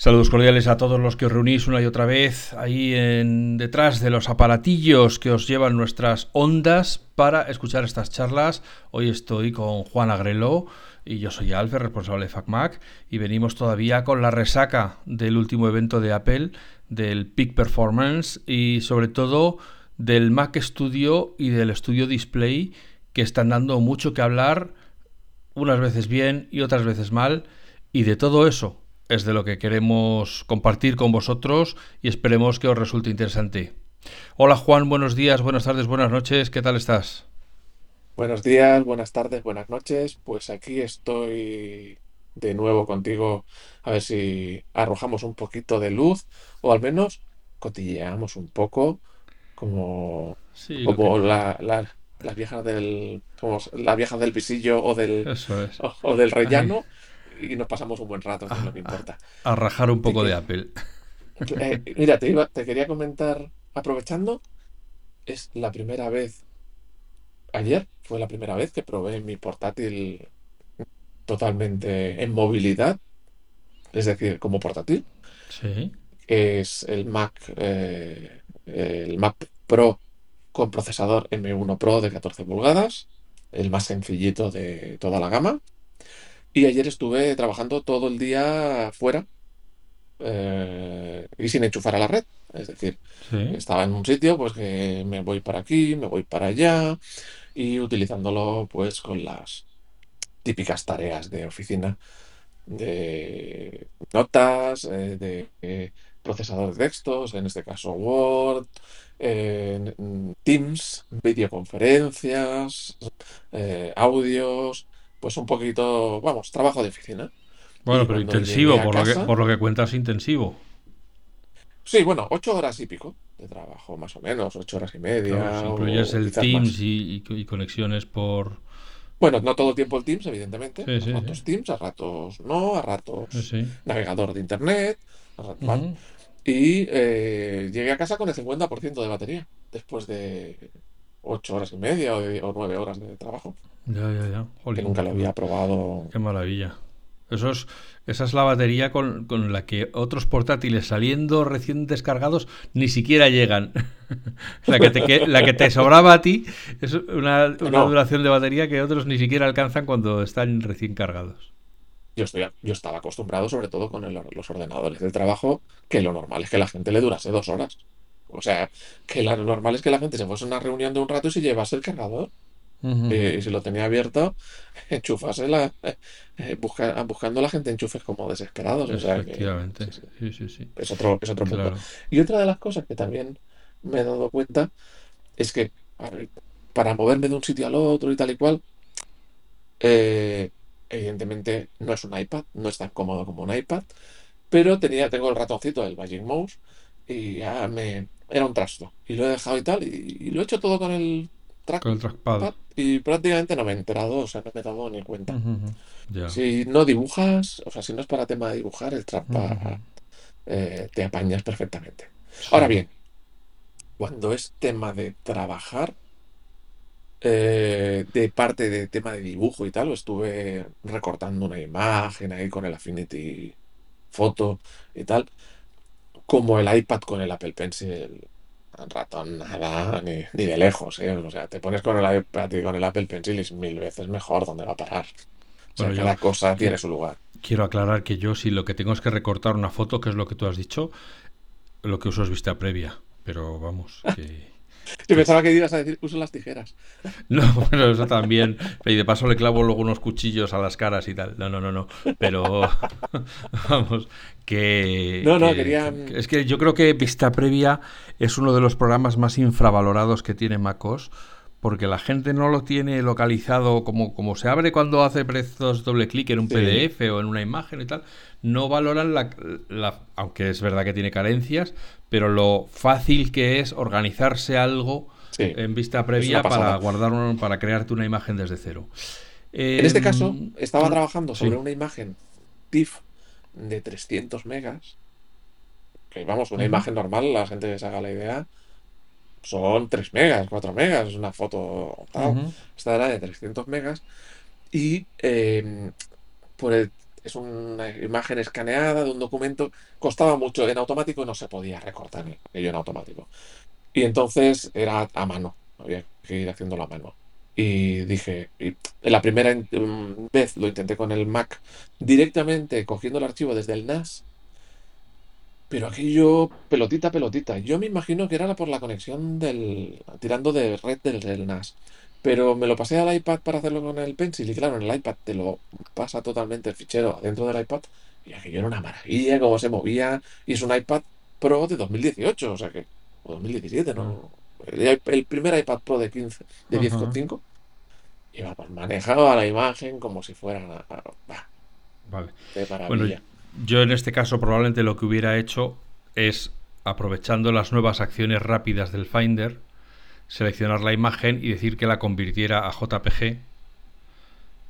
Saludos cordiales a todos los que os reunís una y otra vez ahí en detrás de los aparatillos que os llevan nuestras ondas para escuchar estas charlas. Hoy estoy con Juan Agrelo y yo soy Alfe, responsable de FacMac, y venimos todavía con la resaca del último evento de Apple, del Peak Performance y sobre todo del Mac Studio y del Studio Display que están dando mucho que hablar, unas veces bien y otras veces mal, y de todo eso es de lo que queremos compartir con vosotros y esperemos que os resulte interesante. Hola Juan, buenos días, buenas tardes, buenas noches, ¿qué tal estás? Buenos días, buenas tardes, buenas noches. Pues aquí estoy de nuevo contigo a ver si arrojamos un poquito de luz o al menos cotilleamos un poco como, como la, las viejas del como las viejas del pisillo o del o, del rellano y nos pasamos un buen rato, que es lo que importa. A, rajar un poco de Apple. Eh, mira, te, te quería comentar, aprovechando, es la primera vez, ayer fue la primera vez que probé mi portátil totalmente en movilidad, es decir, como portátil. Sí. Es el Mac, eh, el Mac Pro con procesador M1 Pro de 14 pulgadas, el más sencillito de toda la gama. Y ayer estuve trabajando todo el día fuera eh, y sin enchufar a la red. Es decir, estaba en un sitio, pues que me voy para aquí, me voy para allá y utilizándolo pues con las típicas tareas de oficina de notas, eh, de eh, procesador de textos, en este caso Word, Teams, videoconferencias, audios, pues un poquito, vamos, trabajo de oficina. Bueno, pero intensivo, por, lo que, por lo que cuentas, intensivo. Sí, bueno, ocho horas y pico de trabajo, más o menos, ocho horas y media. Claro, si el Teams y, conexiones por... Bueno, no todo el tiempo el Teams, evidentemente. a ratos Teams, a ratos no, a ratos navegador de Internet. Y eh, llegué a casa con el 50% de batería, después de ocho horas y media o, nueve horas de trabajo. Ya, ya, ya. que nunca lo había probado. Qué maravilla. Eso es, esa es la batería con, la que otros portátiles saliendo recién descargados ni siquiera llegan. la, que te, la que te sobraba a ti es una, duración de batería que otros ni siquiera alcanzan cuando están recién cargados. Yo, estoy, yo estaba acostumbrado, sobre todo con los ordenadores de trabajo, que lo normal es que la gente le durase dos horas. O sea, que lo normal es que la gente se fuese a una reunión de un rato y se llevase el cargador. Eh, y si lo tenía abierto, enchufase la, eh, eh, buscando a la gente enchufes como desesperados. Efectivamente. sí, sí, sí, Es otro, es otro punto. Y otra de las cosas que también me he dado cuenta es que para moverme de un sitio al otro y tal y cual, evidentemente no es un iPad, no es tan cómodo como un iPad, pero tenía, tengo el ratoncito del Magic Mouse y ya me era un trasto. Y lo he dejado y tal, y lo he hecho todo con el con el trackpad. Y prácticamente no me he enterado, o sea, no me he dado ni cuenta. Si no dibujas, o sea, si no es para tema de dibujar, el trackpad eh, te apañas perfectamente. Ahora bien, cuando es tema de trabajar, eh, de parte de tema de dibujo y tal, estuve recortando una imagen ahí con el Affinity Photo y tal, como el iPad con el Apple Pencil ratón nada, ni, de lejos, ¿eh? O sea, te pones con el iPad y con el Apple Pencil y es mil veces mejor donde va a parar. O sea, cada cosa tiene su lugar. Quiero aclarar que yo, si lo que tengo es que recortar una foto, que es lo que tú has dicho, lo que uso es vista previa. Pero vamos, que. Yo pensaba que ibas a decir uso las tijeras. No, bueno, eso también. Y de paso le clavo luego unos cuchillos a las caras y tal. No, no, no, no. Pero vamos, que... No, no, quería... es que yo creo que Vista Previa es uno de los programas más infravalorados que tiene MacOS porque la gente no lo tiene localizado como, como se abre cuando hace precios doble clic en un PDF o en una imagen y tal, no valoran la, la, aunque es verdad que tiene carencias, pero lo fácil que es organizarse algo en vista previa para guardar para crearte una imagen desde cero. en este caso, em, estaba trabajando sobre una imagen TIFF de 300 megas, que vamos, una imagen normal, la gente se haga la idea, son 3 megas, 4 megas, es una foto Esta era de 300 megas. Y em, por el es una imagen escaneada de un documento, costaba mucho en automático y no se podía recortar ello en automático. Y entonces era a mano, había que ir haciéndolo a mano. Y dije, y la primera mm, vez lo intenté con el Mac directamente cogiendo el archivo desde el NAS pero aquello, pelotita, pelotita. Yo me imagino que era por la conexión del. tirando de red del, NAS. Pero me lo pasé al iPad para hacerlo con el Pencil. Y claro, en el iPad te lo pasa totalmente el fichero dentro del iPad. Y aquello era una maravilla, cómo se movía. Y es un iPad Pro de 2018, o sea que. O 2017, ¿no? El, primer iPad Pro de 15, de 10,5. Iba pues manejado a la imagen como si fuera. vale. De maravilla. Yo en este caso probablemente lo que hubiera hecho es, aprovechando las nuevas acciones rápidas del Finder, seleccionar la imagen y decir que la convirtiera a JPG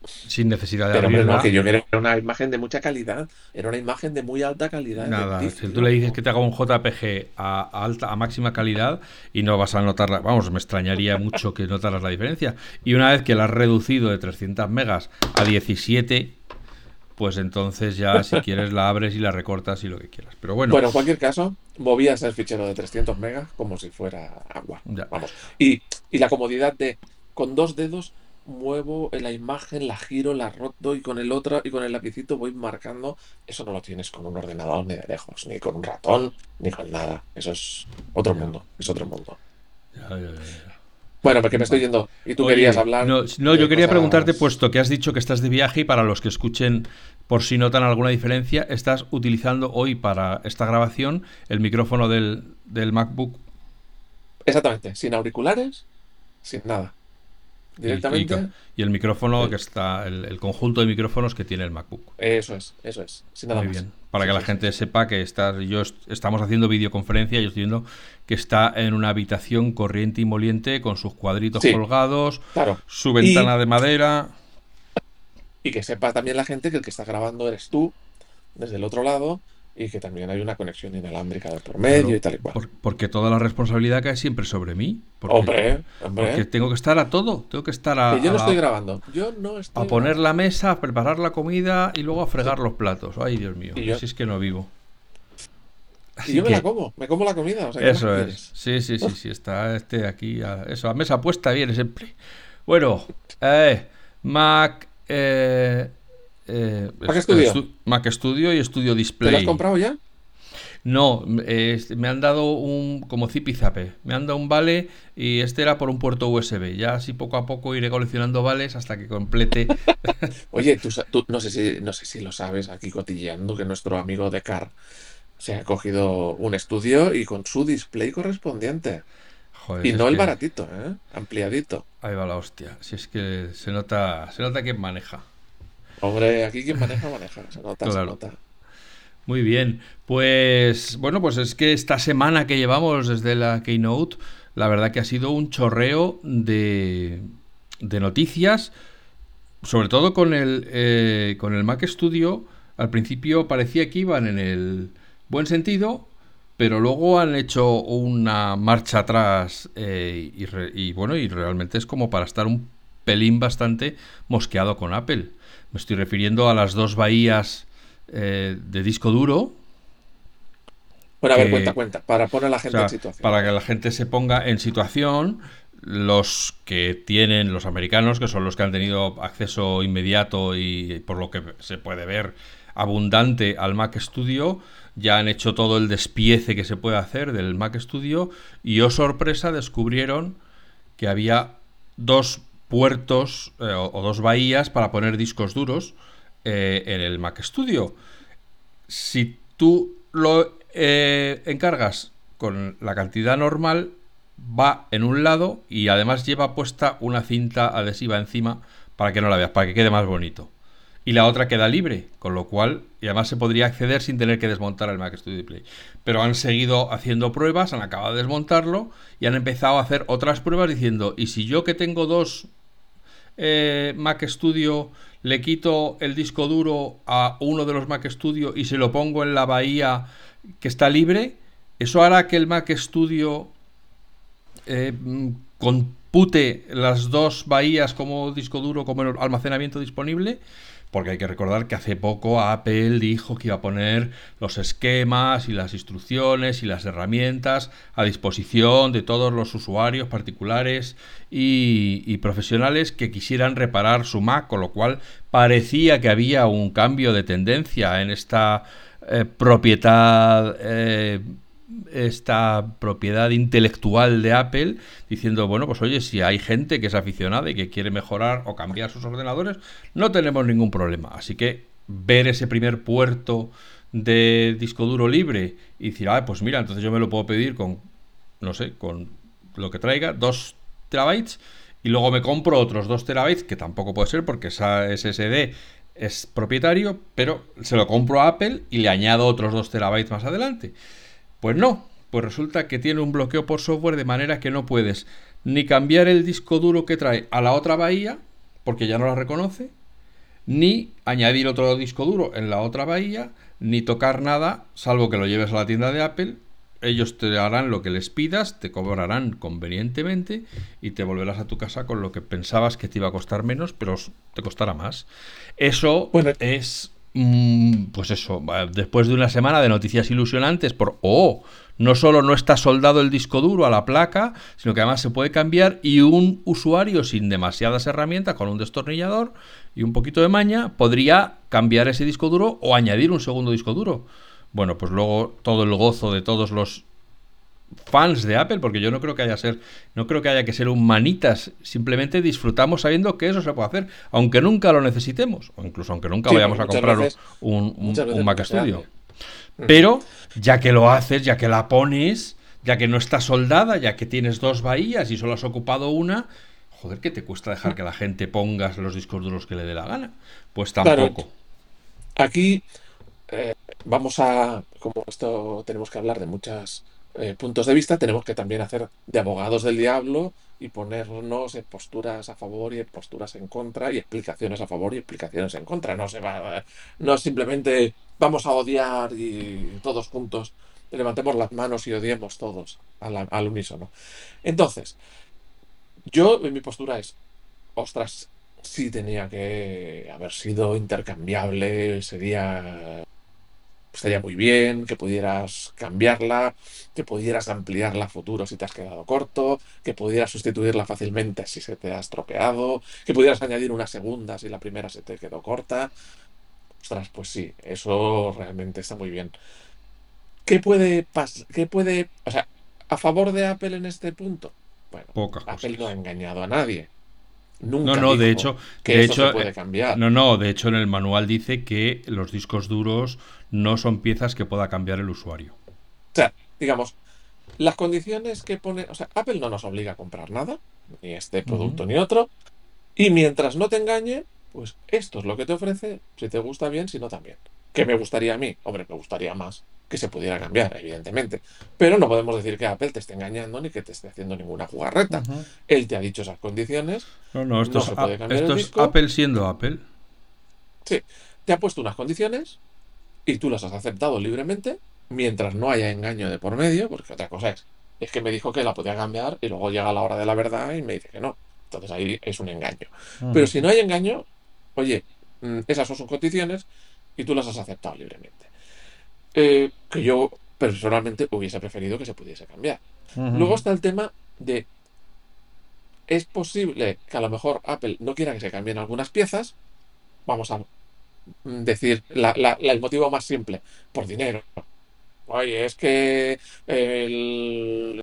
sin necesidad de Pero no, que yo era una imagen de mucha calidad, era una imagen de muy alta calidad. Nada, si tú le dices que te haga un JPG a, alta, a máxima calidad y no vas a notarla, vamos, me extrañaría mucho que notaras la diferencia. Y una vez que la has reducido de 300 megas a 17, pues entonces ya si quieres la abres y la recortas y lo que quieras. Pero bueno. Bueno, en cualquier caso, movías el fichero de 300 megas como si fuera agua. Vamos. Y, la comodidad de con dos dedos muevo la imagen, la giro, la roto y con el otro y con el lapicito voy marcando. Eso no lo tienes con un ordenador ni de lejos, ni con un ratón, ni con nada. Eso es otro mundo, es otro mundo. Ya, ya, ya. Bueno, porque me estoy yendo y tú querías hablar. No, yo quería preguntarte, puesto que has dicho que estás de viaje y para los que escuchen, por si notan alguna diferencia, estás utilizando hoy para esta grabación el micrófono del, del MacBook. Exactamente, sin auriculares, sin nada. Directamente. Y, el micrófono que está, el, conjunto de micrófonos que tiene el MacBook. Eso es, eso es. Sin nada Muy bien. Para que la gente sepa que está, yo estamos haciendo videoconferencia y yo estoy viendo que está en una habitación corriente y moliente con sus cuadritos colgados, su ventana de madera. Y que sepa también la gente que el que está grabando eres tú, desde el otro lado, y que también hay una conexión inalámrica de por medio y tal y cual. porque toda la responsabilidad cae siempre sobre mí. Porque, hombre, hombre. Porque tengo que estar a todo, tengo que estar a... Que yo no estoy grabando, yo no estoy A poner la mesa, a preparar la comida y luego a fregar los platos. Ay, Dios mío, si es que no vivo. y yo me la como, me como la comida. eso es. Sí, sí, sí, sí, está este aquí. A, eso, a mesa puesta viene siempre. Bueno, eh, Mac... Eh, eh, Mac Studio. Mac Studio y Studio Display. ¿Te lo has comprado ya? No, me han dado un como zip y zape. Me han dado un vale y este era por un puerto USB. Ya así poco a poco iré coleccionando vales hasta que complete. Oye, tú, no, sé si, no sé si lo sabes aquí cotilleando que nuestro amigo de Car se ha cogido un estudio y con su display correspondiente. y no el baratito, ¿eh? ampliadito. Ahí va la hostia. Si es que se nota, se nota que maneja. Hombre, aquí quien maneja, maneja. Se nota, se nota. Muy bien. Pues bueno, pues es que esta semana que llevamos desde la Keynote, la verdad que ha sido un chorreo de, de noticias, sobre todo con el, eh, con el Mac Studio. Al principio parecía que iban en el buen sentido, pero luego han hecho una marcha atrás eh, y, y bueno, y realmente es como para estar un pelín bastante mosqueado con Apple. Me estoy refiriendo a las dos bahías eh, de disco duro. Bueno, a ver, cuenta, cuenta, para poner a la gente en situación. Para que la gente se ponga en situación, los que tienen, los americanos, que son los que han tenido acceso inmediato y por lo que se puede ver abundante al Mac Studio, ya han hecho todo el despiece que se puede hacer del Mac Studio y, oh sorpresa, descubrieron que había dos puertos eh, o, dos bahías para poner discos duros eh, en el Mac Studio. Si tú lo eh, encargas con la cantidad normal, va en un lado y además lleva puesta una cinta adhesiva encima para que no la veas, para que quede más bonito. Y la otra queda libre, con lo cual, y además se podría acceder sin tener que desmontar el Mac Studio Play. Pero han seguido haciendo pruebas, han acabado de desmontarlo y han empezado a hacer otras pruebas diciendo, ¿y si yo que tengo dos eh, Mac Studio le quito el disco duro a uno de los Mac Studio y se lo pongo en la bahía que está libre, eso hará que el Mac Studio eh, con pute las dos bahías como disco duro, como almacenamiento disponible, porque hay que recordar que hace poco Apple dijo que iba a poner los esquemas y las instrucciones y las herramientas a disposición de todos los usuarios particulares y, profesionales que quisieran reparar su Mac, con lo cual parecía que había un cambio de tendencia en esta eh, propiedad eh, esta propiedad intelectual de Apple diciendo, bueno, pues oye, si hay gente que es aficionada y que quiere mejorar o cambiar sus ordenadores, no tenemos ningún problema. Así que ver ese primer puerto de disco duro libre y decir, ah, pues mira, entonces yo me lo puedo pedir con, no sé, con lo que traiga, 2 terabytes, y luego me compro otros 2 terabytes, que tampoco puede ser porque esa SSD es propietario, pero se lo compro a Apple y le añado otros 2 terabytes más adelante. Pues no, pues resulta que tiene un bloqueo por software de manera que no puedes ni cambiar el disco duro que trae a la otra bahía, porque ya no la reconoce, ni añadir otro disco duro en la otra bahía, ni tocar nada, salvo que lo lleves a la tienda de Apple. Ellos te harán lo que les pidas, te cobrarán convenientemente y te volverás a tu casa con lo que pensabas que te iba a costar menos, pero te costará más. Eso es Mm, pues eso, después de una semana de noticias ilusionantes por, oh, no solo no está soldado el disco duro a la placa, sino que además se puede cambiar y un usuario sin demasiadas herramientas, con un destornillador y un poquito de maña, podría cambiar ese disco duro o añadir un segundo disco duro. Bueno, pues luego todo el gozo de todos los fans de Apple, porque yo no creo que haya ser, no creo que haya que ser humanitas, simplemente disfrutamos sabiendo que eso se puede hacer, aunque nunca lo necesitemos, o incluso aunque nunca vayamos a comprar un, un, Mac Studio. Pero ya que lo haces, ya que la pones, ya que no está soldada, ya que tienes dos bahías y solo has ocupado una, joder, ¿qué te cuesta dejar que la gente ponga los discos duros que le dé la gana? Pues tampoco. Aquí eh, vamos a, como esto tenemos que hablar de muchas eh, puntos de vista, tenemos que también hacer de abogados del diablo y ponernos en posturas a favor y en posturas en contra y explicaciones a favor y explicaciones en contra. No se va, no simplemente vamos a odiar y todos juntos levantemos las manos y odiemos todos al, al unísono. Entonces, yo mi postura es, ostras, sí tenía que haber sido intercambiable, sería estaría muy bien, que pudieras cambiarla, que pudieras ampliarla a futuro si te has quedado corto, que pudieras sustituirla fácilmente si se te ha estropeado, que pudieras añadir una segunda si la primera se te quedó corta. Ostras, pues sí, eso realmente está muy bien. ¿Qué puede pasar? ¿Qué puede, o sea, a favor de Apple en este punto? Bueno, Apple no ha engañado a nadie. Nunca no, no, de hecho, de hecho, puede cambiar. No, no, de hecho en el manual dice que los discos duros no son piezas que pueda cambiar el usuario. O sea, digamos, las condiciones que pone, o sea, Apple no nos obliga a comprar nada, ni este producto ni otro, y mientras no te engañe, pues esto es lo que te ofrece, si te gusta bien, si no también. ¿Qué me gustaría a mí? Hombre, me gustaría más que se pudiera cambiar, evidentemente. Pero no podemos decir que Apple te esté engañando ni que te esté haciendo ninguna jugarreta. Él te ha dicho esas condiciones. No, no, esto, es, esto es Apple siendo Apple. Sí, te ha puesto unas condiciones y tú las has aceptado libremente mientras no haya engaño de por medio, porque otra cosa es, es que me dijo que la podía cambiar y luego llega la hora de la verdad y me dice que no. Entonces ahí es un engaño. Pero si no hay engaño, oye, mm, esas son sus condiciones y tú las has aceptado libremente. Eh, que yo personalmente hubiese preferido que se pudiese cambiar. Luego está el tema de, es posible que a lo mejor Apple no quiera que se cambien algunas piezas, vamos a decir el motivo más simple, por dinero. Oye, es que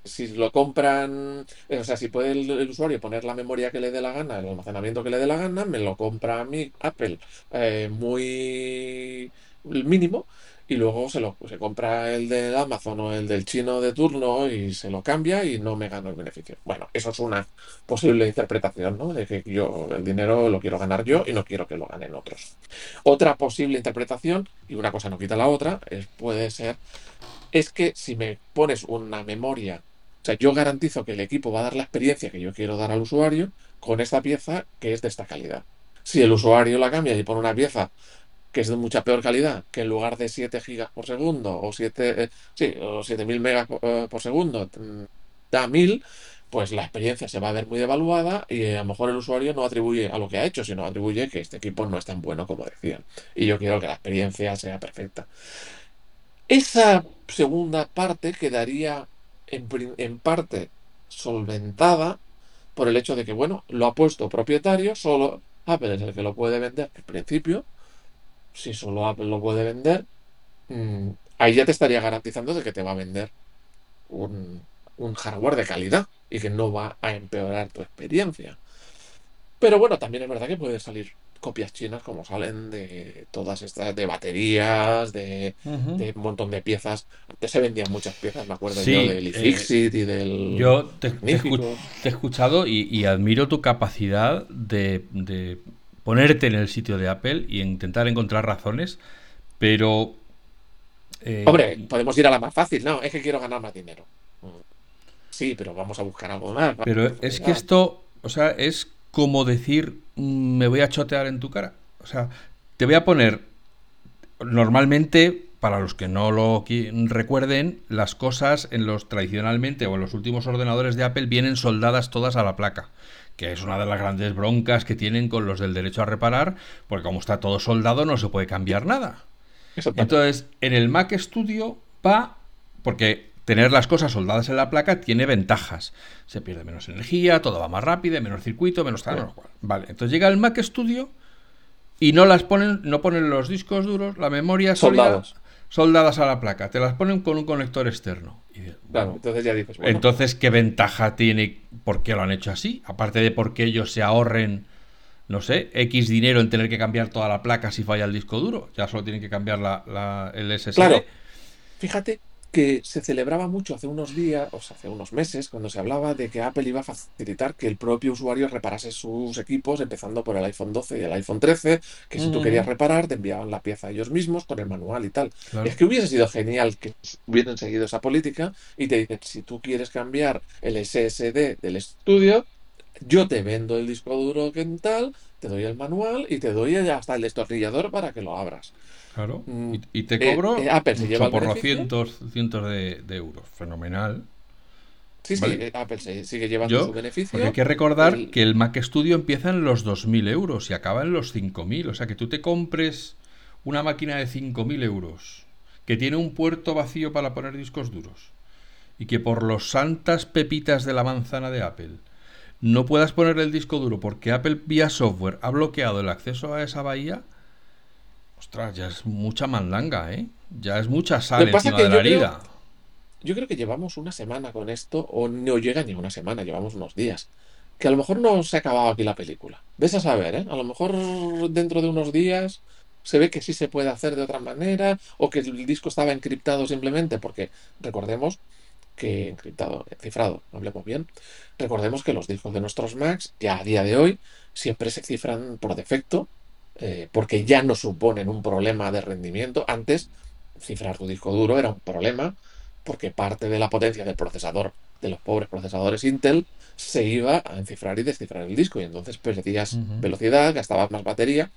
si lo compran, o sea, si puede el, usuario poner la memoria que le dé la gana, el almacenamiento que le dé la gana, me lo compra a mí Apple eh, muy mínimo y luego se lo se compra el de Amazon o el del chino de turno y se lo cambia y no me gano el beneficio. Bueno, eso es una posible interpretación, ¿no? De que yo el dinero lo quiero ganar yo y no quiero que lo ganen otros. Otra posible interpretación, y una cosa no quita la otra, es, puede ser, es que si me pones una memoria, o sea, yo garantizo que el equipo va a dar la experiencia que yo quiero dar al usuario con esta pieza que es de esta calidad. Si el usuario la cambia y pone una pieza que es de mucha peor calidad, que en lugar de 7 gigas por segundo o 7, eh, sí, o 7000 megas eh, por segundo mm, da 1000, pues la experiencia se va a ver muy devaluada y a lo mejor el usuario no atribuye a lo que ha hecho, sino atribuye que este equipo no es tan bueno como decían. Y yo quiero que la experiencia sea perfecta. Esa segunda parte quedaría en, en parte solventada por el hecho de que, bueno, lo ha puesto propietario, solo Apple es el que lo puede vender en principio. Si solo Apple lo puede vender, mm, ahí ya te estaría garantizando de que te va a vender un, un hardware de calidad y que no va a empeorar tu experiencia. Pero bueno, también es verdad que puede salir copias chinas como salen de todas estas, de baterías, de, un montón de piezas. Antes se vendían muchas piezas, me acuerdo yo del eh, iFixit y del... Yo te, he escuchado y, admiro tu capacidad de, ponerte en el sitio de Apple y intentar encontrar razones, pero... Eh, Hombre, podemos ir a la más fácil, no, es que quiero ganar más dinero. Sí, pero vamos a buscar algo más. Pero es que esto, o sea, es como decir, mm, me voy a chotear en tu cara. O sea, te voy a poner, normalmente, para los que no lo recuerden, las cosas en los tradicionalmente o en los últimos ordenadores de Apple vienen soldadas todas a la placa que es una de las grandes broncas que tienen con los del derecho a reparar, porque como está todo soldado no se puede cambiar nada. Entonces, en el Mac Studio va, porque tener las cosas soldadas en la placa tiene ventajas. Se pierde menos energía, todo va más rápido, menos circuito, menos tal, menos cual. Vale, entonces llega el Mac Studio y no las ponen, no ponen los discos duros, la memoria Soldados. Soldadas a la placa, te las ponen con un conector externo. claro, entonces ya dices, Entonces, ¿qué ventaja tiene? ¿Por qué lo han hecho así? Aparte de porque ellos se ahorren, no sé, X dinero en tener que cambiar toda la placa si falla el disco duro. Ya solo tienen que cambiar la, el SSD. Claro. Fíjate que se celebraba mucho hace unos días, o sea, hace unos meses, cuando se hablaba de que Apple iba a facilitar que el propio usuario reparase sus equipos, empezando por el iPhone 12 y el iPhone 13, que si tú querías reparar, te enviaban la pieza ellos mismos con el manual y tal. Es que hubiese sido genial que hubieran seguido esa política y te dicen, si tú quieres cambiar el SSD del estudio, yo te vendo el disco duro que tal, te doy el manual y te doy hasta el destornillador para que lo abras. Claro. Mm, y, te cobro eh, Apple se lleva por cientos, cientos de, euros. Fenomenal. Sí, sí, eh, Apple sigue llevando su beneficio. Porque hay que recordar que el Mac Studio empieza en los 2.000 euros y acaba en los 5.000. O sea, que tú te compres una máquina de 5.000 euros que tiene un puerto vacío para poner discos duros y que por los santas pepitas de la manzana de Apple no puedas poner el disco duro porque Apple vía software ha bloqueado el acceso a esa bahía, Ostras, ya es mucha mandanga, ¿eh? Ya es mucha sal encima de la herida. yo creo que llevamos una semana con esto, o no llega ni una semana, llevamos unos días. Que a lo mejor no se ha acabado aquí la película. Ves a saber, ¿eh? A lo mejor dentro de unos días se ve que sí se puede hacer de otra manera, o que el disco estaba encriptado simplemente, porque recordemos que encriptado, cifrado, hablemos bien, recordemos que los discos de nuestros Macs ya a día de hoy siempre se cifran por defecto eh, porque ya no suponen un problema de rendimiento. Antes, cifrar tu disco duro era un problema porque parte de la potencia del procesador, de los pobres procesadores Intel, se iba a encifrar y descifrar el disco y entonces perdías velocidad, gastabas más batería.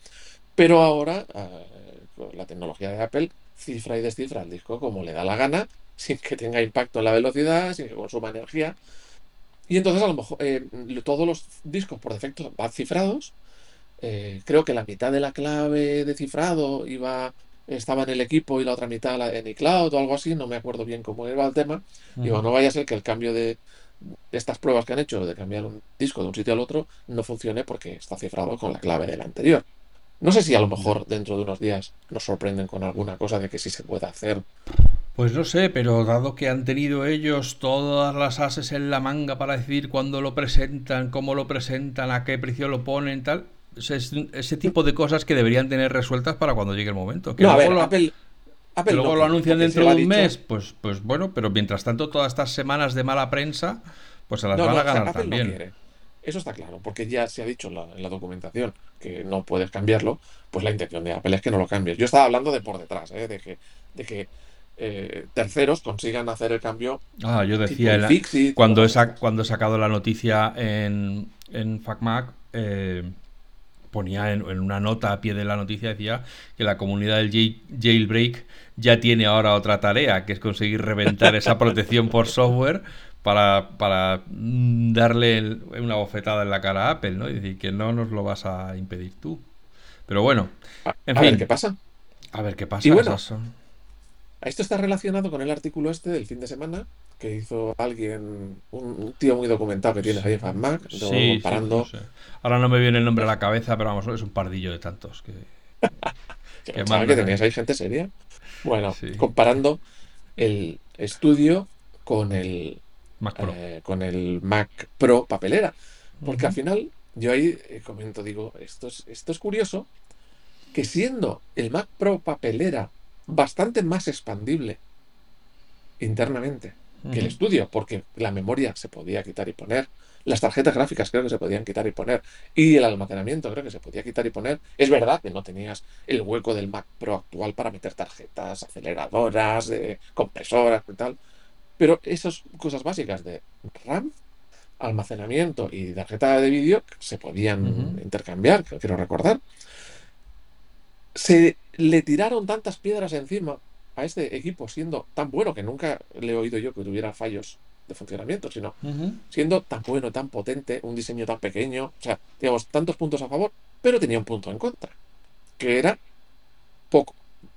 Pero ahora, eh, la tecnología de Apple cifra y descifra el disco como le da la gana, sin que tenga impacto en la velocidad, sin que consuma energía. Y entonces a lo mejor eh, todos los discos por defecto van cifrados eh, creo que la mitad de la clave de cifrado iba, estaba en el equipo y la otra mitad en iCloud o algo así, no me acuerdo bien cómo era el tema. Digo, no vaya a ser que el cambio de, estas pruebas que han hecho de cambiar un disco de un sitio al otro no funcione porque está cifrado con la clave del anterior. No sé si a lo mejor dentro de unos días nos sorprenden con alguna cosa de que sí se puede hacer. Pues no sé, pero dado que han tenido ellos todas las ases en la manga para decidir cuándo lo presentan, cómo lo presentan, a qué precio lo ponen, tal, ese tipo de cosas que deberían tener resueltas para cuando llegue el momento. Que luego lo, Apple, luego lo anuncian dentro de un mes, pues, pues bueno, pero mientras tanto todas estas semanas de mala prensa, pues se las van a ganar también. Eso está claro, porque ya se ha dicho en la, documentación que no puedes cambiarlo, pues la intención de Apple es que no lo cambies. Yo estaba hablando de por detrás, ¿eh? de que, de que eh, terceros consigan hacer el cambio. Ah, yo decía, cuando, he cuando he sacado la noticia en, en FacMac, eh, ponía en, una nota a pie de la noticia, decía que la comunidad del jailbreak ya tiene ahora otra tarea, que es conseguir reventar esa protección por software para, para mm, darle una bofetada en la cara a Apple, ¿no? Y decir que no nos lo vas a impedir tú. Pero bueno, en a fin. ver qué pasa. A ver qué pasa. Y bueno, esto está relacionado con el artículo este del fin de semana que hizo alguien, un, tío muy documentado que tiene ahí en Mac, comparando. Ahora no me viene el nombre a la cabeza, pero vamos, es un pardillo de tantos que. que, que tenías ahí gente seria. Bueno, comparando el estudio con el Mac Pro. Eh, con el Mac Pro papelera. Porque al final, yo ahí eh, comento, digo, esto es, esto es curioso, que siendo el Mac Pro papelera bastante más expandible internamente que el estudio, porque la memoria se podía quitar y poner, las tarjetas gráficas creo que se podían quitar y poner, y el almacenamiento creo que se podía quitar y poner. Es verdad que no tenías el hueco del Mac Pro actual para meter tarjetas, aceleradoras, compresoras y tal, pero esas cosas básicas de RAM, almacenamiento y tarjeta de vídeo se podían intercambiar, quiero recordar. Se le tiraron tantas piedras encima a este equipo siendo tan bueno que nunca le he oído yo que tuviera fallos de funcionamiento, sino siendo tan bueno, tan potente, un diseño tan pequeño, o sea, digamos, tantos puntos a favor, pero tenía un punto en contra, que era poco,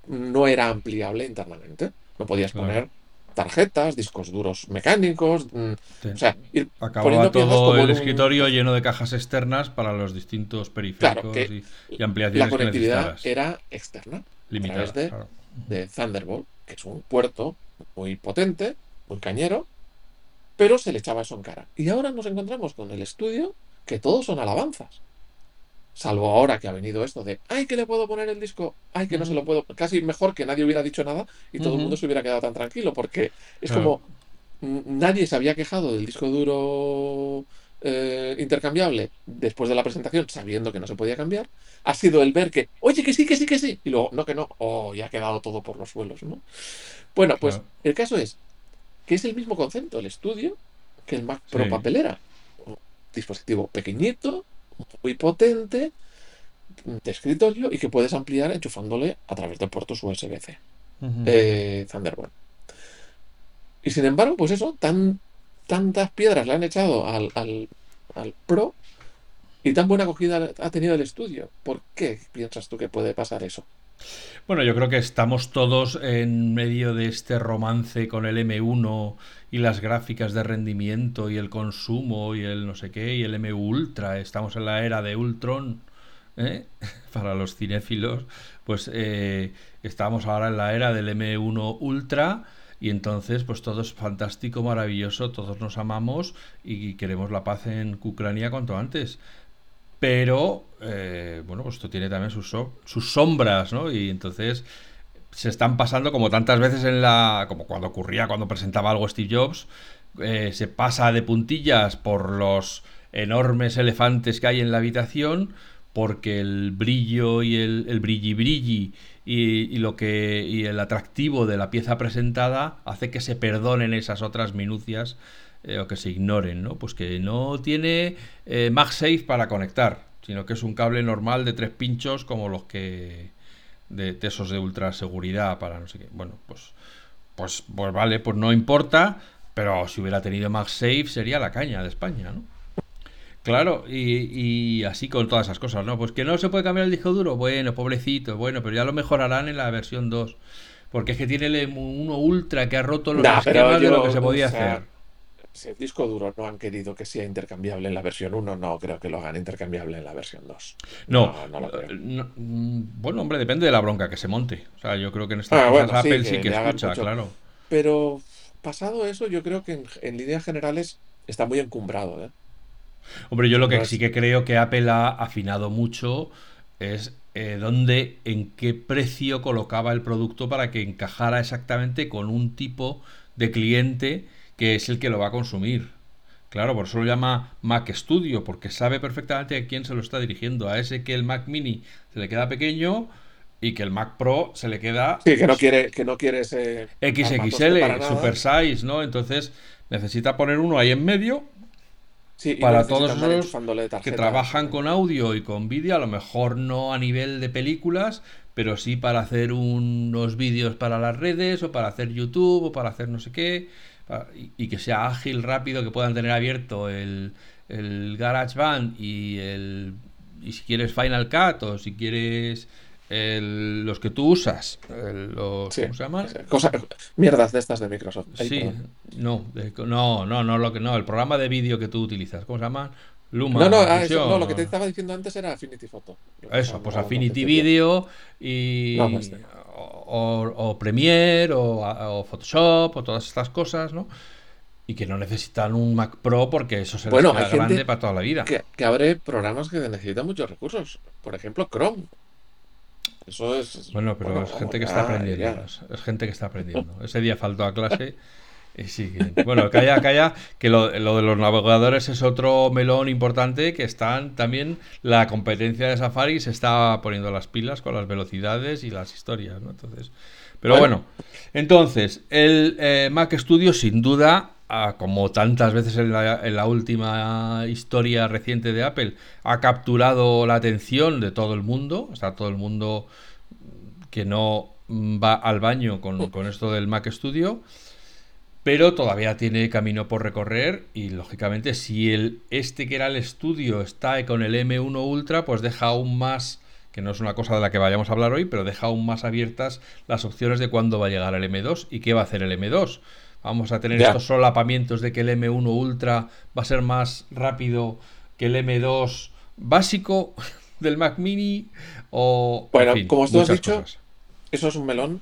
no era ampliable internamente, no podías poner tarjetas, discos duros mecánicos, mm, o sea, ir Acababa todo el escritorio lleno de cajas externas para los distintos periféricos y, ampliaciones La conectividad era externa, limitada, a través de, Thunderbolt, que es un puerto muy potente, muy cañero, pero se le echaba eso en cara. Y ahora nos encontramos con el estudio que todos son alabanzas. Salvo ahora que ha venido esto de, ay, que le puedo poner el disco, ay, que no se lo puedo. Casi mejor que nadie hubiera dicho nada y todo el mundo se hubiera quedado tan tranquilo, porque es como nadie se había quejado del disco duro eh, intercambiable después de la presentación, sabiendo que no se podía cambiar. Ha sido el ver que, oye, que sí, que sí, que sí, y luego, no, que no, oh, ya ha quedado todo por los suelos, ¿no? Bueno, pues el caso es que es el mismo concepto, el estudio, que el Mac Pro papelera. Un dispositivo pequeñito, muy potente de escritorio y que puedes ampliar enchufándole a través de puertos USB-C. Eh, Thunderbolt. Y sin embargo, pues eso, tan, tantas piedras le han echado al, al, Pro y tan buena acogida ha tenido el estudio. ¿Por qué piensas tú que puede pasar eso? Bueno, yo creo que estamos todos en medio de este romance con el M1 y las gráficas de rendimiento y el consumo y el no sé qué y el M Ultra. Estamos en la era de Ultron. ¿eh? Para los cinéfilos, pues eh, estamos ahora en la era del M1 Ultra y entonces pues todo es fantástico, maravilloso, todos nos amamos y queremos la paz en Ucrania cuanto antes. Pero, eh, bueno, pues esto tiene también sus, sombras, ¿no? Y entonces se están pasando como tantas veces en la. como cuando ocurría cuando presentaba algo Steve Jobs. Eh, se pasa de puntillas por los enormes elefantes que hay en la habitación. Porque el brillo y el, el brilli brilli y, lo que. y el atractivo de la pieza presentada hace que se perdonen esas otras minucias. Eh, o que se ignoren, ¿no? Pues que no tiene eh, MagSafe para conectar, sino que es un cable normal de tres pinchos como los que de, esos de ultra seguridad para no sé qué. Bueno, pues, pues, pues vale, pues no importa, pero si hubiera tenido MagSafe sería la caña de España, ¿no? Claro, y, así con todas esas cosas, ¿no? Pues que no se puede cambiar el disco duro, bueno, pobrecito, bueno, pero ya lo mejorarán en la versión 2. Porque es que tiene el uno ultra que ha roto los esquemas de lo que se podía hacer si el disco duro no han querido que sea intercambiable en la versión 1, no creo que lo hagan intercambiable en la versión 2. No, eh, mm, bueno, hombre, depende de la bronca que se monte. O sea, yo creo que en esta ah, Apple sí que, escucha, claro. Pero pasado eso, yo creo que en, líneas generales está muy encumbrado. ¿eh? Hombre, yo lo que sí que creo que Apple ha afinado mucho es eh, dónde, en qué precio colocaba el producto para que encajara exactamente con un tipo de cliente que es el que lo va a consumir. Claro, por eso lo llama Mac Studio, porque sabe perfectamente a quién se lo está dirigiendo. A ese que el Mac Mini se le queda pequeño y que el Mac Pro se le queda. Sí, que no quiere, que no quiere ese. XXL, Super Size, ¿no? Entonces necesita poner uno ahí en medio. Para todos los que trabajan con audio y con vídeo, a lo mejor no a nivel de películas, pero sí para hacer unos vídeos para las redes o para hacer YouTube o para hacer no sé qué ah, y, que sea ágil, rápido, que puedan tener abierto el, el GarageBand y el y si quieres Final Cut o si quieres los que tú usas, los, ¿cómo se llaman? mierdas de estas de Microsoft. sí, no, no, no, no, lo que no, el programa de vídeo que tú utilizas, ¿cómo se llama? Luma. No, no, ah, no, lo que te estaba diciendo antes era Affinity Photo. Eso, pues Affinity Video y este o, Premiere o, Photoshop o todas estas cosas, ¿no? Y que no necesitan un Mac Pro porque eso será bueno, grande para toda la vida. Que, que abre programas que necesitan muchos recursos. Por ejemplo, Chrome. Eso es. Bueno, pero es gente que está aprendiendo. Es, gente que está aprendiendo. Ese día faltó a clase. Y sí, bueno, calla, calla, que lo, de los navegadores es otro melón importante que están también, la competencia de Safari se está poniendo las pilas con las velocidades y las historias, ¿no? Entonces, pero bueno, entonces, el eh, Mac Studio sin duda como tantas veces en la, última historia reciente de Apple, ha capturado la atención de todo el mundo. Está todo el mundo que no va al baño con, con esto del Mac Studio. Pero todavía tiene camino por recorrer y lógicamente si el este que era el estudio está con el M1 Ultra, pues deja aún más, que no es una cosa de la que vayamos a hablar hoy, pero deja aún más abiertas las opciones de cuándo va a llegar el M2 y qué va a hacer el M2 Vamos a tener estos solapamientos de que el M1 Ultra va a ser más rápido que el M2 básico del Mac Mini o bueno, como tú has dicho, eso es un melón.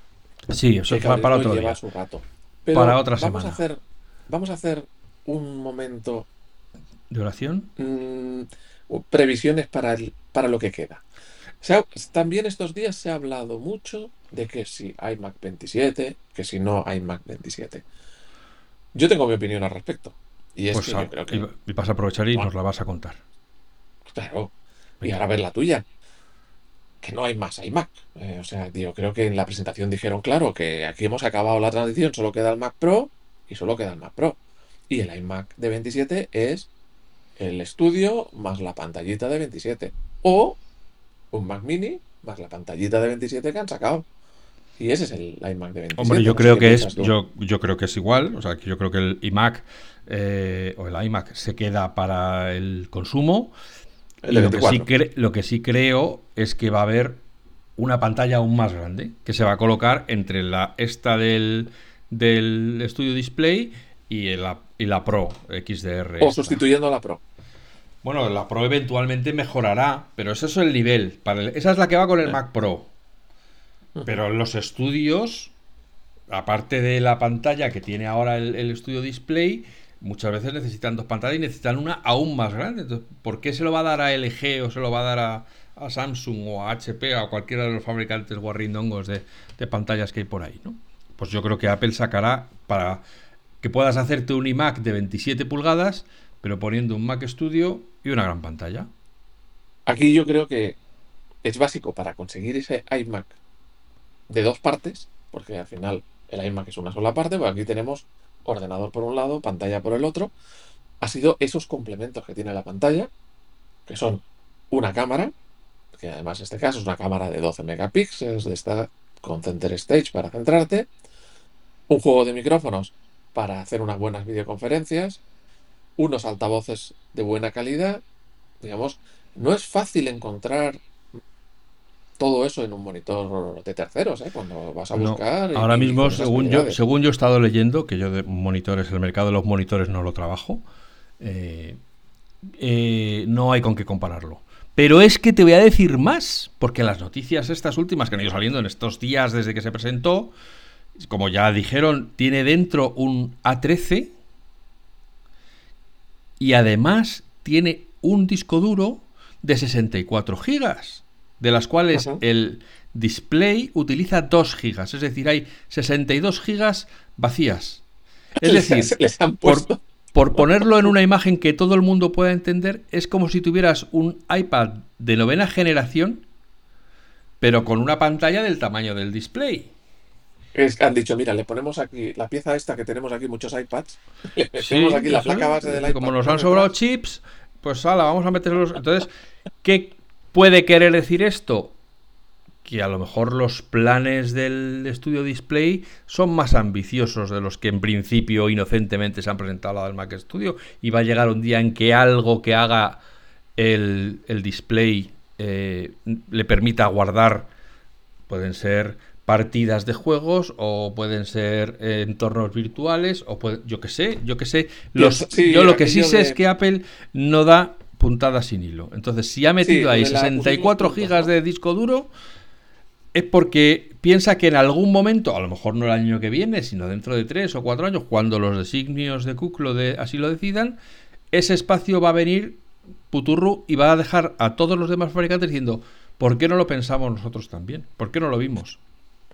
Sí, eso es para otro día. para otra vamos A hacer, vamos a hacer un momento de oración. Mm, previsiones para el, para lo que queda. también estos días se ha hablado mucho de que si hay Mac 27, que si no hay Mac 27. Yo tengo mi opinión al respecto. Y es pues que creo que. Y vas a aprovechar y nos la vas a contar. Claro. Y ahora ver la tuya. Que no hay más iMac. Eh, o sea, tío, creo que en la presentación dijeron, claro, que aquí hemos acabado la transición, solo queda el Mac Pro y solo queda el Mac Pro. Y el iMac de 27 es el estudio más la pantallita de 27. O un Mac Mini más la pantallita de 27 que han sacado. Y ese es el iMac de 27. Hombre, yo creo que es, yo, yo creo que es igual. O sea, que yo creo que el iMac eh, o el iMac se queda para el consumo. lo, que sí lo que sí creo es que va a haber una pantalla aún más grande que se va a colocar entre la esta del, del Studio Display y la, y la Pro XDR. O sustituyendo a la Pro. Bueno, la Pro eventualmente mejorará, pero ese es el nivel. Para esa es la que va con el Mac Pro. Pero los estudios, aparte de la pantalla que tiene ahora el, estudio display, muchas veces necesitan dos pantallas y necesitan una aún más grande. Entonces, ¿por qué se lo va a dar a LG o se lo va a dar a, Samsung o a HP o a cualquiera de los fabricantes guarrindongos de, de, pantallas que hay por ahí? ¿no? Pues yo creo que Apple sacará para que puedas hacerte un iMac de 27 pulgadas, pero poniendo un Mac Studio y una gran pantalla. Aquí yo creo que es básico para conseguir ese iMac de dos partes, porque al final el iMac es una sola parte, pues aquí tenemos ordenador por un lado, pantalla por el otro. Ha sido esos complementos que tiene la pantalla, que son una cámara, que además en este caso es una cámara de 12 megapíxeles, de esta con Center Stage para centrarte, un juego de micrófonos para hacer unas buenas videoconferencias, unos altavoces de buena calidad, digamos, no es fácil encontrar todo eso en un monitor de terceros, ¿eh? cuando vas a buscar. ahora mismo, según yo, según yo he estado leyendo, que yo de monitores, el mercado de los monitores no lo trabajo, eh, eh, no hay con qué compararlo. Pero es que te voy a decir más, porque las noticias estas últimas que han ido saliendo en estos días desde que se presentó, como ya dijeron, tiene dentro un A13 y además tiene un disco duro de 64 gigas de las cuales el display utiliza 2 gigas, es decir, hay 62 gigas vacías. Es decir, por, ponerlo en una imagen que todo el mundo pueda entender, es como si tuvieras un iPad de novena generación, pero con una pantalla del tamaño del display. Es han dicho, mira, le ponemos aquí la pieza esta que tenemos aquí muchos iPads, le metemos aquí la placa base del iPad. Como nos han sobrado chips, pues ala, vamos a meterlos. Entonces, ¿qué, puede querer decir esto que a lo mejor los planes del estudio Display son más ambiciosos de los que en principio inocentemente se han presentado al Mac Studio y va a llegar un día en que algo que haga el, display eh, le permita guardar, pueden ser partidas de juegos o pueden ser entornos virtuales o yo que sé, yo que sé. Los, yo lo que sí sé es que Apple no da puntadas sin hilo. Entonces, si ha metido ahí 64 gigas de disco duro, es porque piensa que en algún momento, a lo mejor no el año que viene, sino dentro de tres o cuatro años, cuando los designios de Cook lo de, así lo decidan, ese espacio va a venir puturru y va a dejar a todos los demás fabricantes diciendo, ¿por qué no lo pensamos nosotros también? ¿Por qué no lo vimos?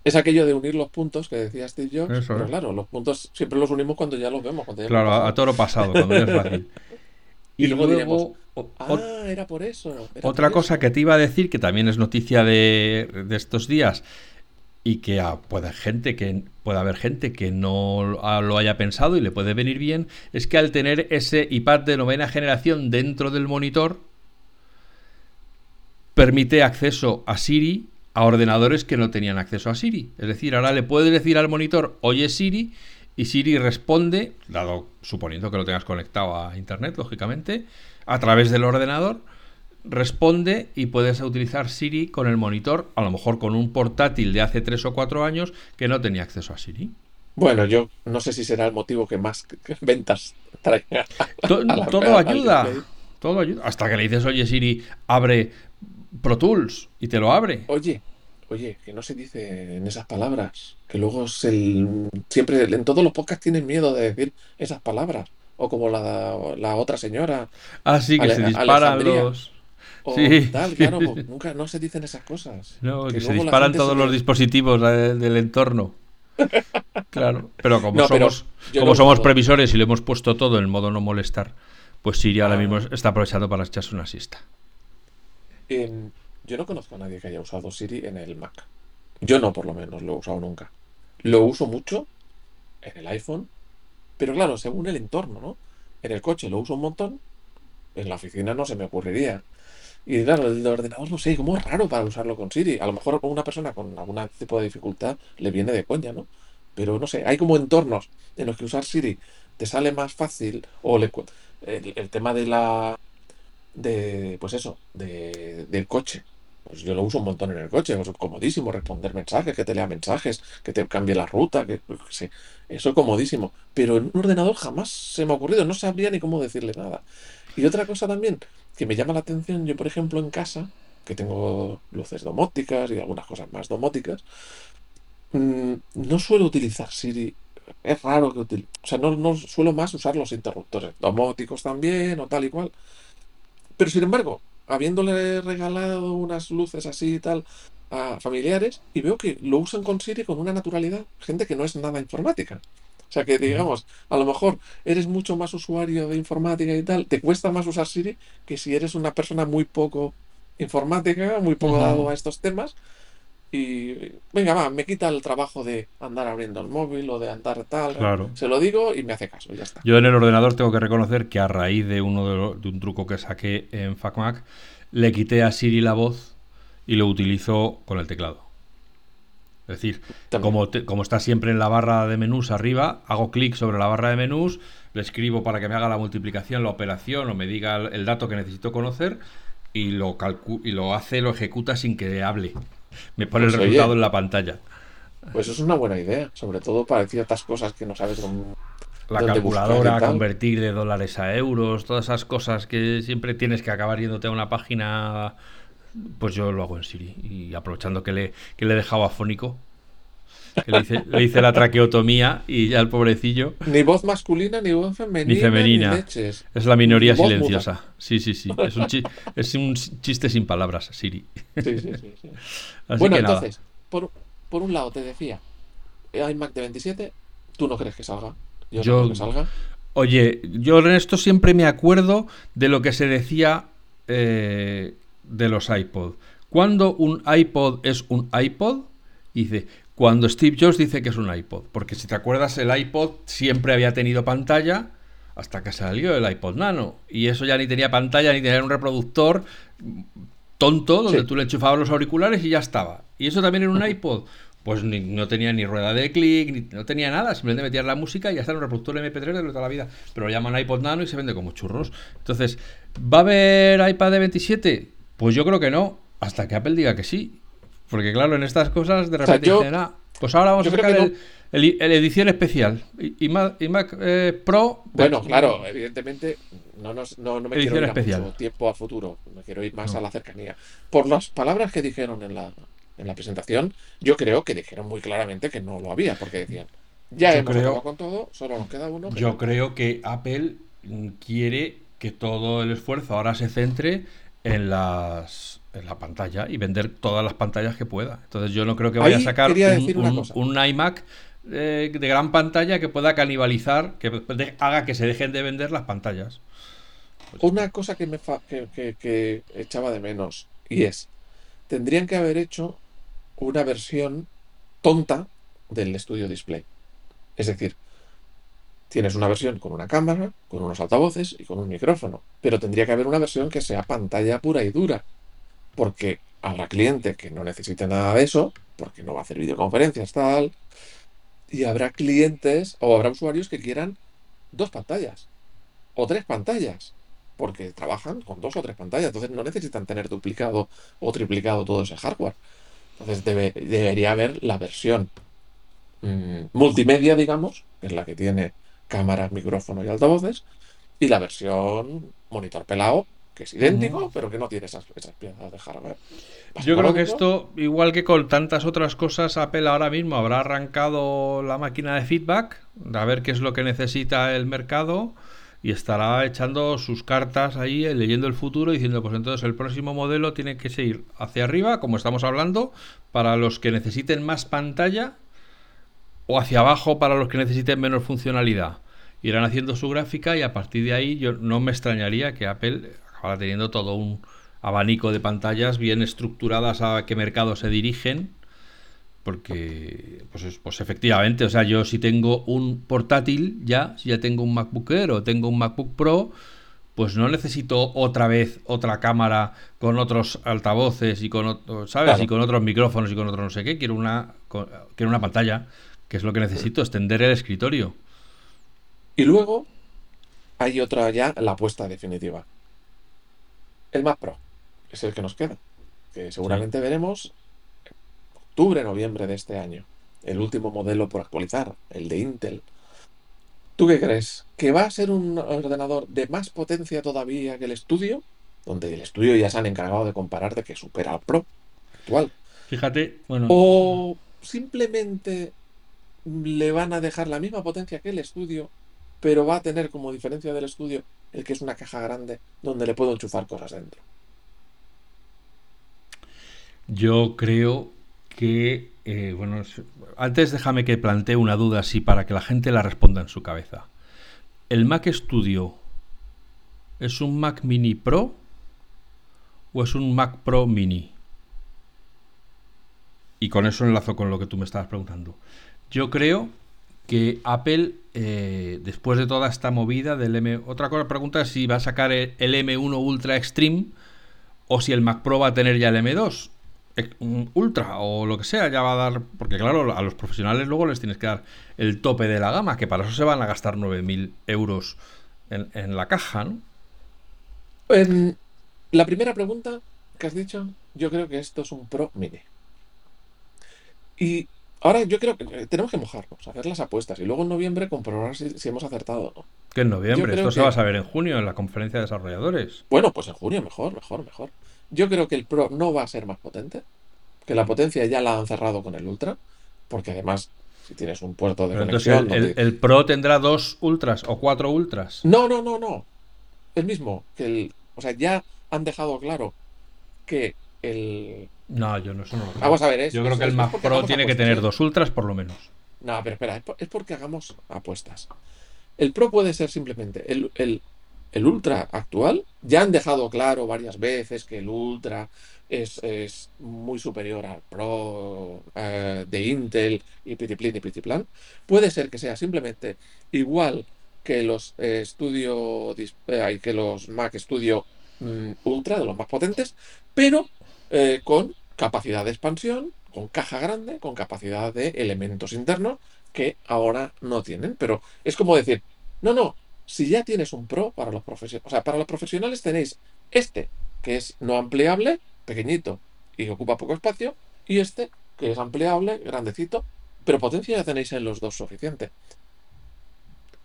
Es aquello de unir los puntos que decía Steve Jobs, pero claro, los puntos siempre los unimos cuando ya los vemos. claro, a, toro pasado, cuando es fácil. y, luego, ah, era por eso. otra cosa que te iba a decir, que también es noticia de, estos días, y que puede, gente que puede haber gente que no lo haya pensado y le puede venir bien, es que al tener ese iPad de novena generación dentro del monitor, permite acceso a Siri a ordenadores que no tenían acceso a Siri. Es decir, ahora le puedes decir al monitor, oye Siri, y Siri responde, dado suponiendo que lo tengas conectado a Internet, lógicamente, a través del ordenador, responde y puedes utilizar Siri con el monitor, a lo mejor con un portátil de hace 3 o 4 años que no tenía acceso a Siri. Bueno, yo no sé si será el motivo que más ventas traiga. todo ayuda. Todo ayuda. Hasta que le dices, oye Siri, abre Pro Tools y te lo abre. Oye, Oye, que no se dice en esas palabras. Que luego. Siempre en todos los podcasts tienen miedo de decir esas palabras. O como la, otra señora. Ah, sí, que se disparan los. sí. tal, claro, nunca no se dicen esas cosas. No, que, se disparan todos los dispositivos del entorno. claro, pero como somos, como somos previsores y le hemos puesto todo en modo no molestar, pues Siri ahora ah. mismo está aprovechando para echarse una siesta. En, yo no conozco a nadie que haya usado Siri en el Mac. Yo no, por lo menos, lo he usado nunca. Lo uso mucho en el iPhone, pero claro, según el entorno, ¿no? En el coche lo uso un montón, en la oficina no se me ocurriría. Y claro, el ordenador no sé, como es raro para usarlo con Siri. A lo mejor una persona con algún tipo de dificultad le viene de coña, ¿no? Pero no sé, hay como entornos en los que usar Siri te sale más fácil o le, el, el tema de la de pues eso, de, del coche. Pues yo lo uso un montón en el coche, es comodísimo responder mensajes, que te lea mensajes, que te cambie la ruta, que, sé, eso es comodísimo. Pero en un ordenador jamás se me ha ocurrido, no sabría ni cómo decirle nada. Y otra cosa también que me llama la atención, yo por ejemplo en casa, que tengo luces domóticas y algunas cosas más domóticas, mm, no suelo utilizar Siri. Es raro que utilice, o sea, no, no suelo más usar los interruptores domóticos también o tal y cual. Pero sin embargo, habiéndole regalado unas luces así y tal a familiares, y veo que lo usan con Siri con una naturalidad, gente que no es nada informática. O sea que digamos, a lo mejor eres mucho más usuario de informática y tal, te cuesta más usar Siri que si eres una persona muy poco informática, muy poco dado a estos temas. Y venga, va, me quita el trabajo de andar abriendo el móvil o de andar tal. Claro. Se lo digo y me hace caso, ya está. Yo en el ordenador tengo que reconocer que a raíz de uno de, un truco que saqué en FacMac, le quité a Siri la voz y lo utilizo con el teclado. Es decir, como, como está siempre en la barra de menús arriba, hago clic sobre la barra de menús, le escribo para que me haga la multiplicación, la operación o me diga el, dato que necesito conocer y lo, y lo hace, lo ejecuta sin que hable. Me pone el pues resultado en la pantalla. Pues es una buena idea, sobre todo para ciertas cosas que no sabes cómo. La calculadora, convertir de dólares a euros, todas esas cosas que siempre tienes que acabar yéndote a una página. Pues yo lo hago en Siri. Y aprovechando que le, que le he dejado afónico, que le, hice, la traqueotomía y ya el pobrecillo. Ni voz masculina, ni voz femenina. Ni femenina. es la minoría silenciosa. Sí, sí, sí. Es un, es un, chiste sin palabras, Siri. Sí, sí, sí. bueno, entonces, por, por, un lado te decía, iMac de 27, ¿tú no crees que salga? Yo, no creo que salga. Oye, yo en esto siempre me acuerdo de lo que se decía eh, de los iPod. Cuando un iPod es un iPod, dice, cuando Steve Jobs dice que es un iPod. Porque si te acuerdas, el iPod siempre había tenido pantalla hasta que salió el iPod Nano. Y eso ya ni tenía pantalla ni tenía un reproductor. tonto donde tú le enchufabas los auriculares y ya estaba. Y eso también en un iPod. Pues no tenía ni rueda de clic, ni, no tenía nada, simplemente metías la música y ya está en un reproductor MP3 de toda la vida. Pero lo llaman iPod Nano y se vende como churros. Entonces, ¿va a haber iPad de 27? Pues yo creo que no, hasta que Apple diga que sí. Porque claro, en estas cosas de repente dicen, ah, pues ahora vamos a sacar el, edición especial. Y, Mac, eh, Pro. Bueno, claro, evidentemente no, no, me quiero ir especial. mucho tiempo a futuro, me quiero ir más a la cercanía. Por las palabras que dijeron en la, en la presentación, yo creo que dijeron muy claramente que no lo había, porque decían, ya hemos creo, con todo, solo nos queda uno. Yo creo que Apple quiere que todo el esfuerzo ahora se centre en las la pantalla y vender todas las pantallas que pueda. Entonces yo no creo que vaya a sacar un, iMac eh, de gran pantalla que pueda canibalizar, que haga que se dejen de vender las pantallas. Una cosa que me que echaba de menos y es, tendrían que haber hecho una versión tonta del estudio display. Es decir, tienes una versión con una cámara, con unos altavoces y con un micrófono, pero tendría que haber una versión que sea pantalla pura y dura, porque habrá cliente que no necesite nada de eso, porque no va a hacer videoconferencias tal, y habrá clientes o habrá usuarios que quieran dos pantallas o tres pantallas porque trabajan con dos o tres pantallas, entonces no necesitan tener duplicado o triplicado todo ese hardware. Entonces debería haber la versión mm, multimedia, digamos, que es la que tiene cámaras, micrófono y altavoces, y la versión monitor pelado, que es idéntico, pero que no tiene esas, piezas de hardware. Yo creo que esto, igual que con tantas otras cosas, Apple ahora mismo habrá arrancado la máquina de feedback, a ver qué es lo que necesita el mercado y estará echando sus cartas ahí, eh, leyendo el futuro, diciendo, pues entonces el próximo modelo tiene que seguir hacia arriba, como estamos hablando, para los que necesiten más pantalla, o hacia abajo para los que necesiten menos funcionalidad. Irán haciendo su gráfica y a partir de ahí yo no me extrañaría que Apple acabara teniendo todo un abanico de pantallas bien estructuradas a qué mercado se dirigen porque, pues, pues efectivamente, o sea, yo si tengo un portátil ya, si ya tengo un MacBook Air o tengo un MacBook Pro, pues no necesito otra vez otra cámara con otros altavoces y con, ¿sabes? Y con otros micrófonos y con otro no sé qué. Quiero una, quiero una pantalla, que es lo que necesito, extender el escritorio. Y luego hay otra ya, la apuesta definitiva. El Mac Pro, es el que nos queda. Que seguramente veremos octubre, noviembre de este año. El último modelo por actualizar, el de Intel. ¿Tú qué crees? ¿Que va a ser un ordenador de más potencia todavía que el estudio? Donde el estudio ya se han encargado de comparar de que supera al Pro actual. Fíjate, bueno. O simplemente le van a dejar la misma potencia que el estudio, pero va a tener como diferencia del estudio el que es una caja grande donde le puedo enchufar cosas dentro. Yo creo que, eh, bueno, antes déjame que plantee una duda así para que la gente la responda en su cabeza. ¿El Mac Studio es un Mac Mini Pro o es un Mac Pro Mini? Y con eso enlazo con lo que tú me estabas preguntando. Yo creo que Apple, eh, después de toda esta movida del M... Otra cosa, pregunta es si va a sacar el M1 Ultra Extreme o si el Mac Pro va a tener ya el M2 ultra o lo que sea, ya va a dar, porque claro, a los profesionales luego les tienes que dar el tope de la gama, que para eso se van a gastar 9.000 euros en, la caja, ¿no? la primera pregunta que has dicho, yo creo que esto es un Pro Mini. Y ahora yo creo que eh, tenemos que mojarnos, hacer las apuestas y luego en noviembre comprobar si, hemos acertado o no. Que en noviembre, esto se va a saber en junio en la conferencia de desarrolladores. Bueno, pues en junio mejor, mejor, mejor. Yo creo que el Pro no va a ser más potente, que la potencia ya la han cerrado con el Ultra, porque además si tienes un puerto de conexión... el, Pro tendrá dos Ultras o cuatro Ultras? No, no, no, no. El mismo, que el... O sea, ya han dejado claro que el... No, yo no, eso no lo creo. Vamos a ver, Yo creo que el Mac Pro tiene que tener dos Ultras por lo menos. No, pero espera, es, porque hagamos apuestas. El Pro puede ser simplemente el, el Ultra actual, ya han dejado claro varias veces que el Ultra es, muy superior al Pro eh, de Intel y pitiplin y pitiplan. Puede ser que sea simplemente igual que los eh, Studio eh, que los Mac Studio mm, Ultra, de los más potentes, pero eh, con capacidad de expansión, con caja grande, con capacidad de elementos internos que ahora no tienen. Pero es como decir, no, no, si ya tienes un Pro para los profesionales, o sea, para los profesionales tenéis este, que es no ampliable, pequeñito y ocupa poco espacio, y este, que es ampliable, grandecito, pero potencia ya tenéis en los dos suficiente.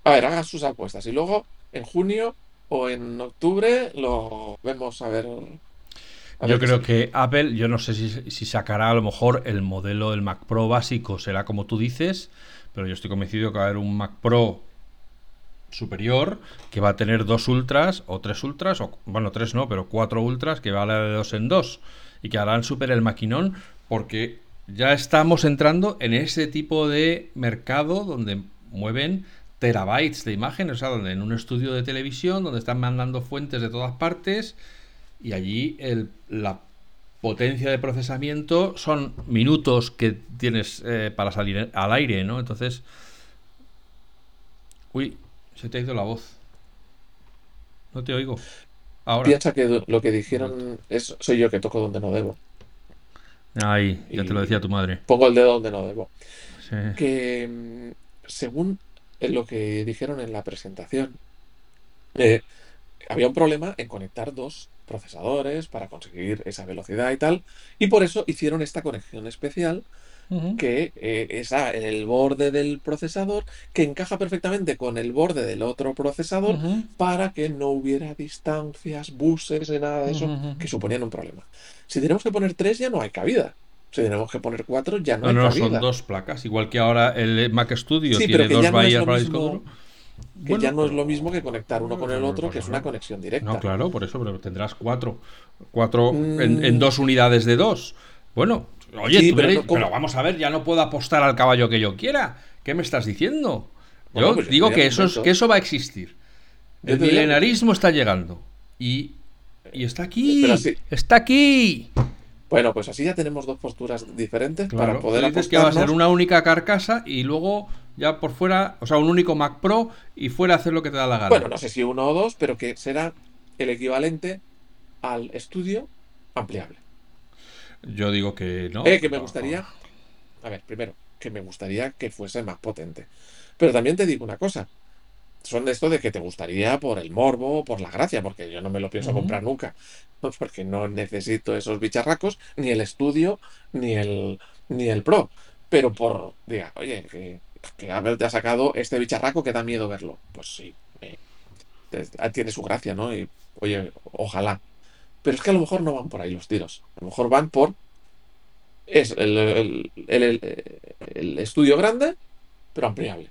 A ver, hagan sus apuestas y luego en junio o en octubre lo vemos a ver. A Yo creo que Apple, yo no sé si, si sacará a lo mejor el modelo del Mac Pro básico, será como tú dices, pero yo estoy convencido que va a haber un Mac Pro superior que va a tener dos ultras o tres ultras, o bueno, tres no, pero cuatro ultras que va a la de dos en dos y que harán super el maquinón porque ya estamos entrando en ese tipo de mercado donde mueven terabytes de imágenes, o sea, donde en un estudio de televisión, donde están mandando fuentes de todas partes y allí el- la potencia de procesamiento son minutos que tienes eh, para salir al aire, ¿no? Entonces, uy, se te ha ido la voz. No te oigo. Ahora. Piensa que lo que dijeron es soy yo que toco donde no debo. Ahí, ya te lo decía tu madre. pongo el dedo donde no debo. Sí. Que mm, según lo que dijeron en la presentación, eh, había un problema en conectar dos procesadores para conseguir esa velocidad y tal, y por eso hicieron esta conexión especial que eh, en el borde del procesador, que encaja perfectamente con el borde del otro procesador para que no hubiera distancias, buses, ni nada de eso, que suponían un problema. Si tenemos que poner tres ya no hay cabida. Si tenemos que poner cuatro ya no No, hay no, son cabida. dos placas. Igual que ahora el Mac Studio Sí, tiene pero que dos no es bahías para disco mismo, duro. Que Bueno, ya no es lo mismo que conectar uno con el otro, que es una no. conexión No, directa. claro, por eso, pero tendrás cuatro. Cuatro en, Mm, en dos unidades de dos. Bueno, oye, sí, tú pero eres- no como- pero vamos a ver, ya no puedo apostar al caballo que yo quiera. ¿Qué me estás diciendo? Bueno, Yo pues digo que eso, es, que eso va a existir. Yo El milenarismo está llegando. Y, y está aquí. Pero sí. Está aquí. Bueno, pues así ya tenemos dos posturas diferentes para poder dices que va a ser una única carcasa y luego ya por fuera, o sea, un único Mac Pro y fuera hacer lo que te da la gana. Bueno, no sé si uno o dos, pero que será el equivalente al estudio ampliable. Yo digo que no. Eh, que me gustaría. A ver, primero, que me gustaría que fuese más potente. Pero también te digo una cosa. Son de esto de que te gustaría por el morbo, por la gracia, porque yo no me lo pienso comprar nunca. Porque no necesito esos bicharracos, ni el estudio, ni el, ni el pro. Pero por, diga, oye, que, que Apple te ha sacado este bicharraco que da miedo verlo. Pues sí, eh, te- tiene su gracia, ¿no? Y, oye, ojalá. Pero es que a lo mejor no van por ahí los tiros. A lo mejor van por es el, el- el- el- el estudio grande, pero ampliable.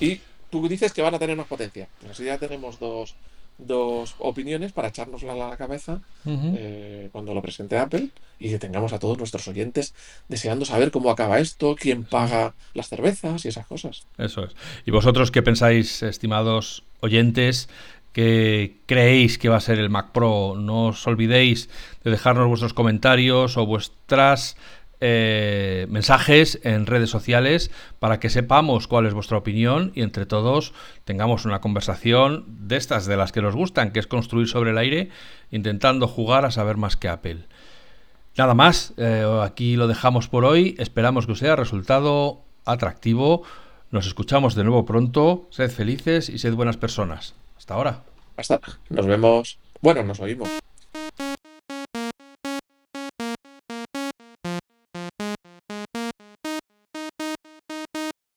Y tú dices que van a tener más potencia. Pues así ya tenemos dos, dos opiniones para echárnosla a la cabeza eh, cuando lo presente Apple y que tengamos a todos nuestros oyentes deseando saber cómo acaba esto, quién paga las cervezas y esas cosas. Eso es. ¿Y vosotros qué pensáis, estimados oyentes? ¿Qué creéis que va a ser el Mac Pro? No os olvidéis de dejarnos vuestros comentarios o vuestras eh, mensajes en redes sociales para que sepamos cuál es vuestra opinión y entre todos tengamos una conversación de estas de las que nos gustan, que es construir sobre el aire, intentando jugar a saber más que Apple. Nada más, eh, aquí lo dejamos por hoy. Esperamos que os haya resultado atractivo. Nos escuchamos de nuevo pronto. Sed felices y sed buenas personas. Hasta ahora. Hasta, nos vemos. Bueno, nos oímos.